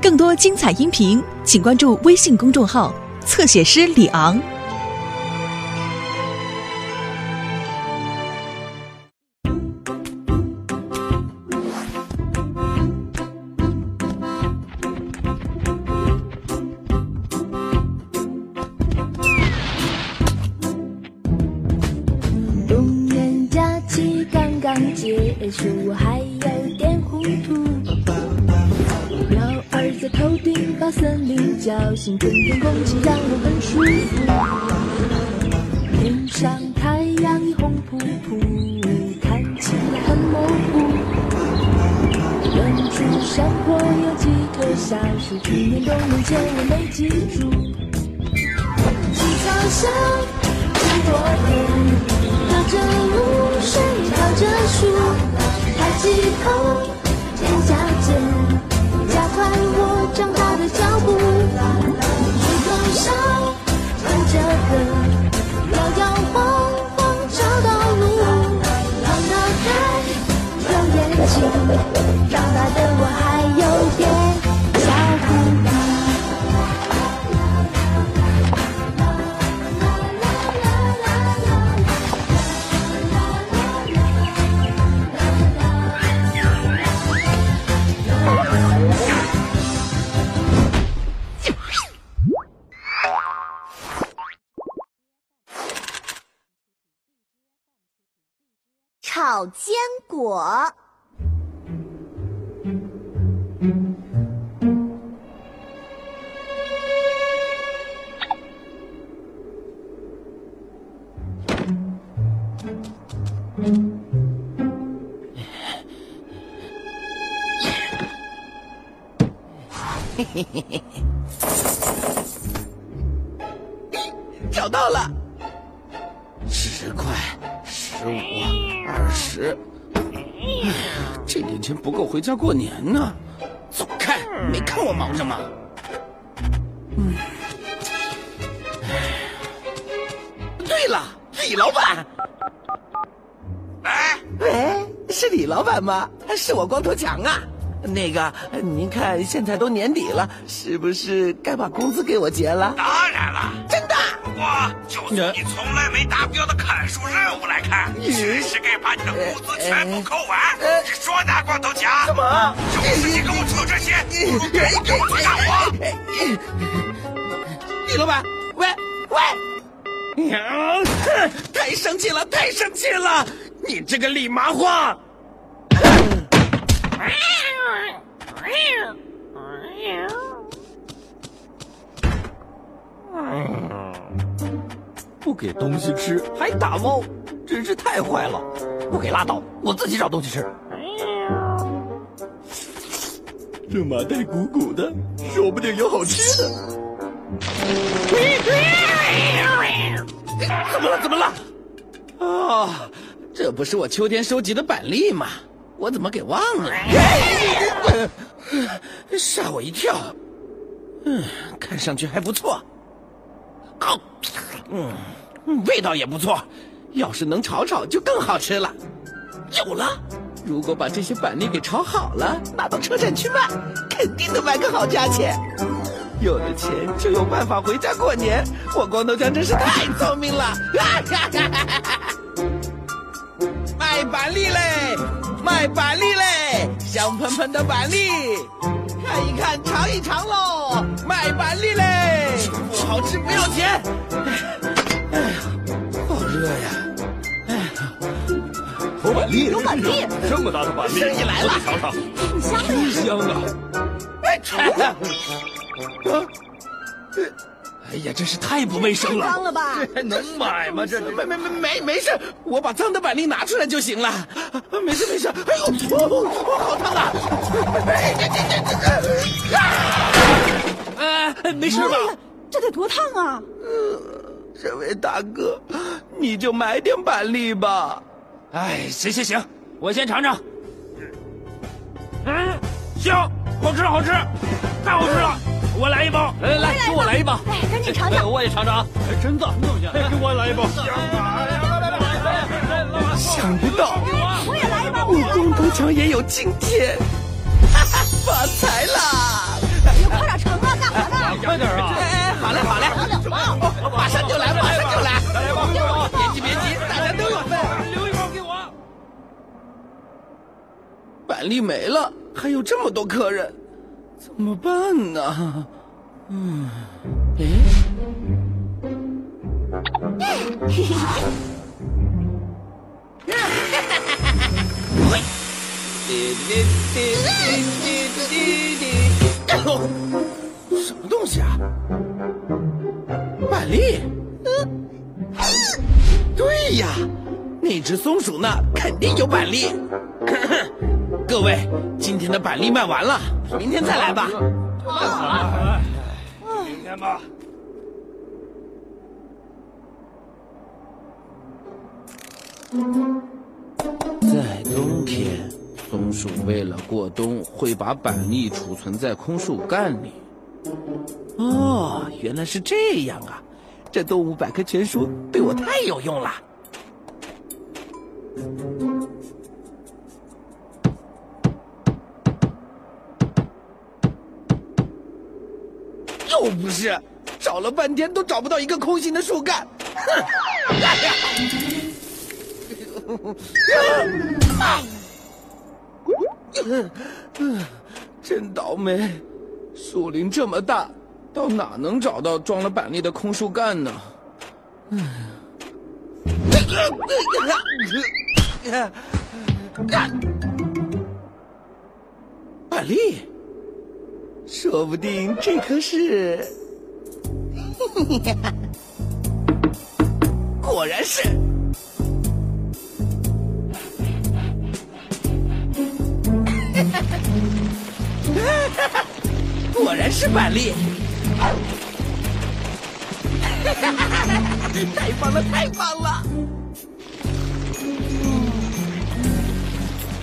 更多精彩音频，请关注微信公众号“侧写师李昂”。冬年假期刚刚结束，还有点糊涂。在头顶把森林叫醒，春天空气让我很舒服。天上太阳已红扑扑，看起来很模糊。远处山坡有几棵小树，去年冬眠前我没记住。青草香，很多人。飘着露水，靠着树，抬起头，摇摇晃晃找到路，用脑袋，用眼睛。炒坚果。找到了，十块，十五，二十。哎，这点钱不够回家过年呢。走开，没看我忙着吗？嗯。对了，李老板。哎，喂，是李老板吗？是我光头强啊。那个，您看现在都年底了，是不是该把工资给我结了？当然了，真的。不过，就从你从来没达标的砍树任务来看，确实该把你的工资全部扣完。你说呢，光头强？什么？就是你给我出这些，不给我给我干活！李老板，喂喂！娘，太生气了，太生气了！你这个李麻花！不给东西吃还打猫，真是太坏了！不给拉倒，我自己找东西吃。这麻袋鼓鼓的，说不定有好吃的。怎么了？怎么了？啊，这不是我秋天收集的板栗吗？我怎么给忘了？吓我一跳。嗯，看上去还不错。好，嗯，味道也不错。要是能炒炒，就更好吃了。有了，如果把这些板栗给炒好了，拿到车站去卖，肯定能卖个好价钱。有了钱，就有办法回家过年。我光头强真是太聪明了。卖板栗嘞！卖板栗嘞，香喷喷的板栗，看一看，尝一尝喽！卖板栗嘞，不好吃不要钱。哎呀，好热呀！哎呀，有板栗，有板栗，这么大的板栗，生意来了，尝尝，挺香的真香啊！哎，啊，哎呀，真是太不卫生了！脏了吧？还能买吗？这没没没没没事，我把脏的板栗拿出来就行了。没事没事。哎呦，哦哦，好烫啊！哎这这这啊！哎，没事吧？这得多烫啊！这位大哥，你就买点板栗吧。哎，行行行，我先尝尝。嗯，香，好吃好吃，太好吃了！我来一包，来来来，给我来一包，哎，赶紧尝尝，我也尝尝，哎，真的，哎，给我来一包，想不到，我也来一包，武功高强也有今天，发财了！你快点成啊，干啥呢？快点啊！哎哎，好嘞好嘞，马上就来，马上就来，别急别急，大家都有份。留一包给我，板栗没了，还有这么多客人。怎么办呢？嗯，哎，嘿嘿嘿，哈哈哈哈哈！喂，滴滴滴滴滴滴滴，什么东西啊？板栗？对呀，那只松鼠呢，肯定有板栗。各位，今天的板栗卖完了，明天再来吧。好，明天吧。在冬天，松鼠为了过冬，会把板栗储存在空树干里。哦，原来是这样啊！这动物百科全书对我太有用了。又不是，找了半天都找不到一个空心的树干。哼！哎呀！真倒霉，树林这么大，到哪能找到装了板栗的空树干呢？板栗。说不定这可是，果然是，果然是板栗，太棒了，太棒了！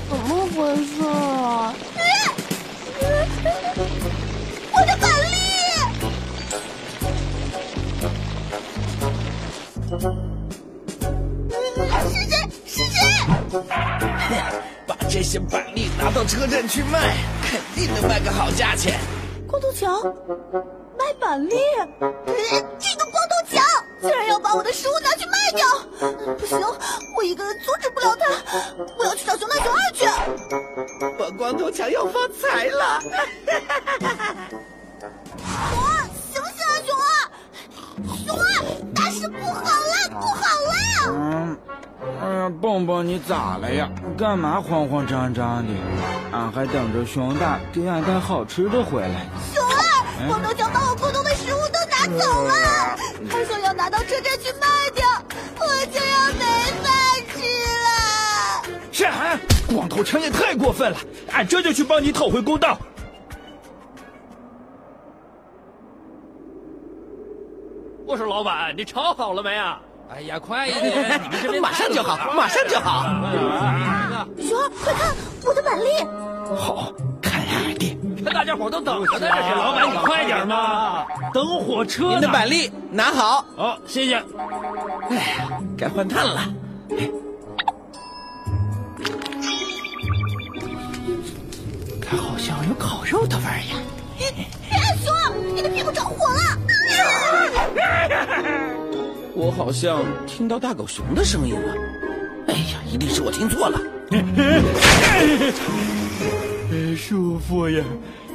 怎么回事啊？我的板栗！是谁？是谁？把这些板栗拿到车站去卖，肯定能卖个好价钱。光头强卖板栗？这个光头强竟然要把我的食物拿去卖掉！不行，我一个人阻止不了他，我要去找熊大熊二去。我光头强要发财了！哈哈哈哈哈熊二，醒醒啊，熊二！熊二，大事不好了，不好了！嗯，哎呀，蹦蹦，你咋了呀？干嘛慌慌张张的？俺还等着熊大给俺带好吃的回来。熊二，光头强把我过冬的食物都拿走了，还说要拿到车站去卖掉，我就要没饭吃了。是俺，光头强也太过分了，俺这就去帮你讨回公道。我说老板，你炒好了没啊？哎呀，快一点！你们这边马上就好，马上就好。熊二，快看我的板栗！好，看矮点。看大家伙都等着呢。老板，你快点嘛，等火车呢。您的板栗拿好。好，谢谢。哎呀，该换炭了。它好像有烤肉的味儿呀。熊二，你的屁股着火了！我好像听到大狗熊的声音了。哎呀，一定是我听错了。舒服呀！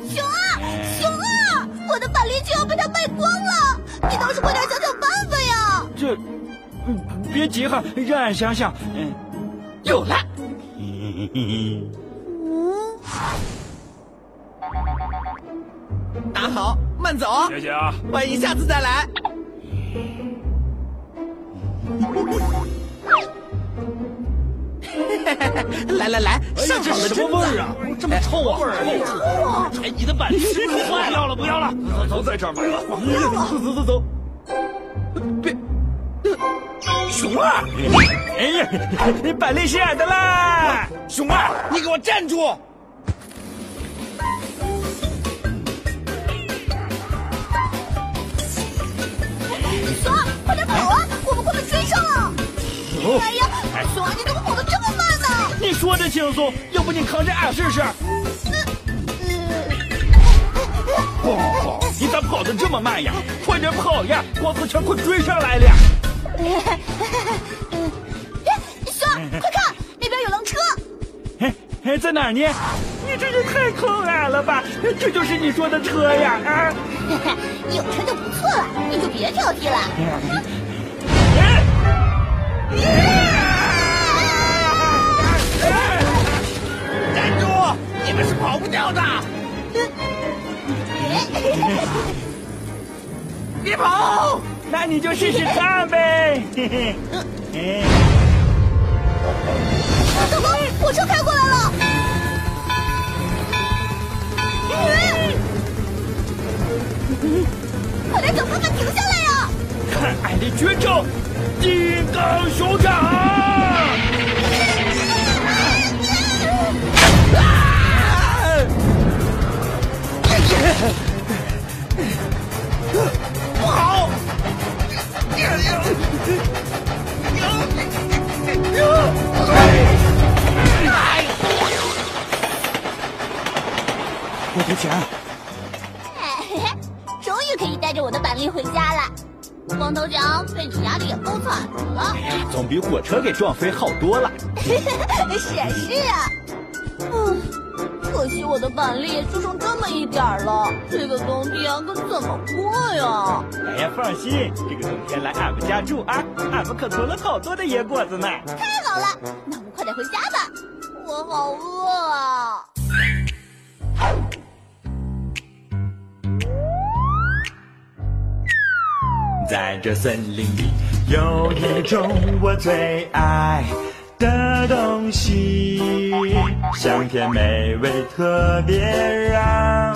熊二，熊二，我的板栗就要被他卖光了，你倒是快点想想办法呀！这，嗯，别急哈，让俺想想。嗯，有了。嗯，打好，慢走。谢谢啊。欢迎下次再来。来 来来，上好了，什么味儿啊？这么臭啊！哎，你的板栗是不是坏掉了？不要了，都在这儿买了。走走走走。别，熊二！哎呀，板栗是俺的啦！熊二，你给我站住！熊二，快点跑啊！我们快被追上了！哎呀，熊二，你怎么跑得这么慢呢？你说的轻松，要不你扛着俺试试？哦，你咋跑得这么慢呀？快点跑呀！光头强快追上来了！熊二，快看，那边有辆车！哎，在哪儿呢？你这也太坑俺了吧！这就是你说的车呀？啊！有车就了，你就别挑剔了。站住！你们是跑不掉的。别跑！那你就试试看呗。嘿嘿。大哥，火车开过来了！钱！哎，终于可以带着我的板栗回家了。光头强被你压的也够惨的了。总比火车给撞飞好多了。是啊是啊。嗯，可惜我的板栗就剩这么一点了，这个冬天可怎么过呀？哎呀，放心，这个冬天来俺们家住啊，俺们可囤了好多的野果子呢。太好了，那我们快点回家吧，我好饿啊。在这森林里，有一种我最爱的东西，香甜美味，特别让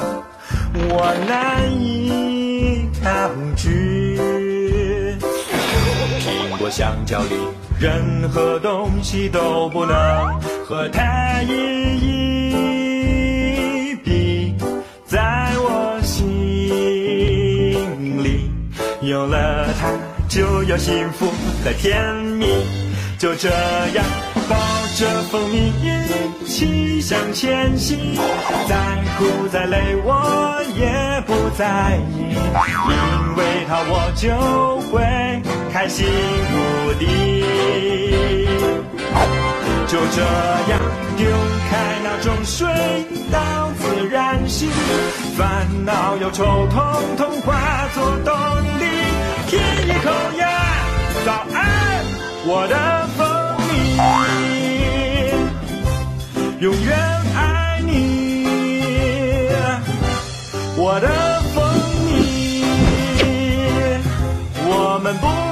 我难以抗拒。苹果、香蕉里，任何东西都不能和它一一有了它，就有幸福和甜蜜。就这样抱着蜂蜜一起向前行，再苦再累我也不在意，因为它我就会开心无敌。就这样丢开那种水到自然醒，烦恼忧愁统统化作动力。舔一口呀，早安，我的蜂蜜，永远爱你，我的蜂蜜，我们不。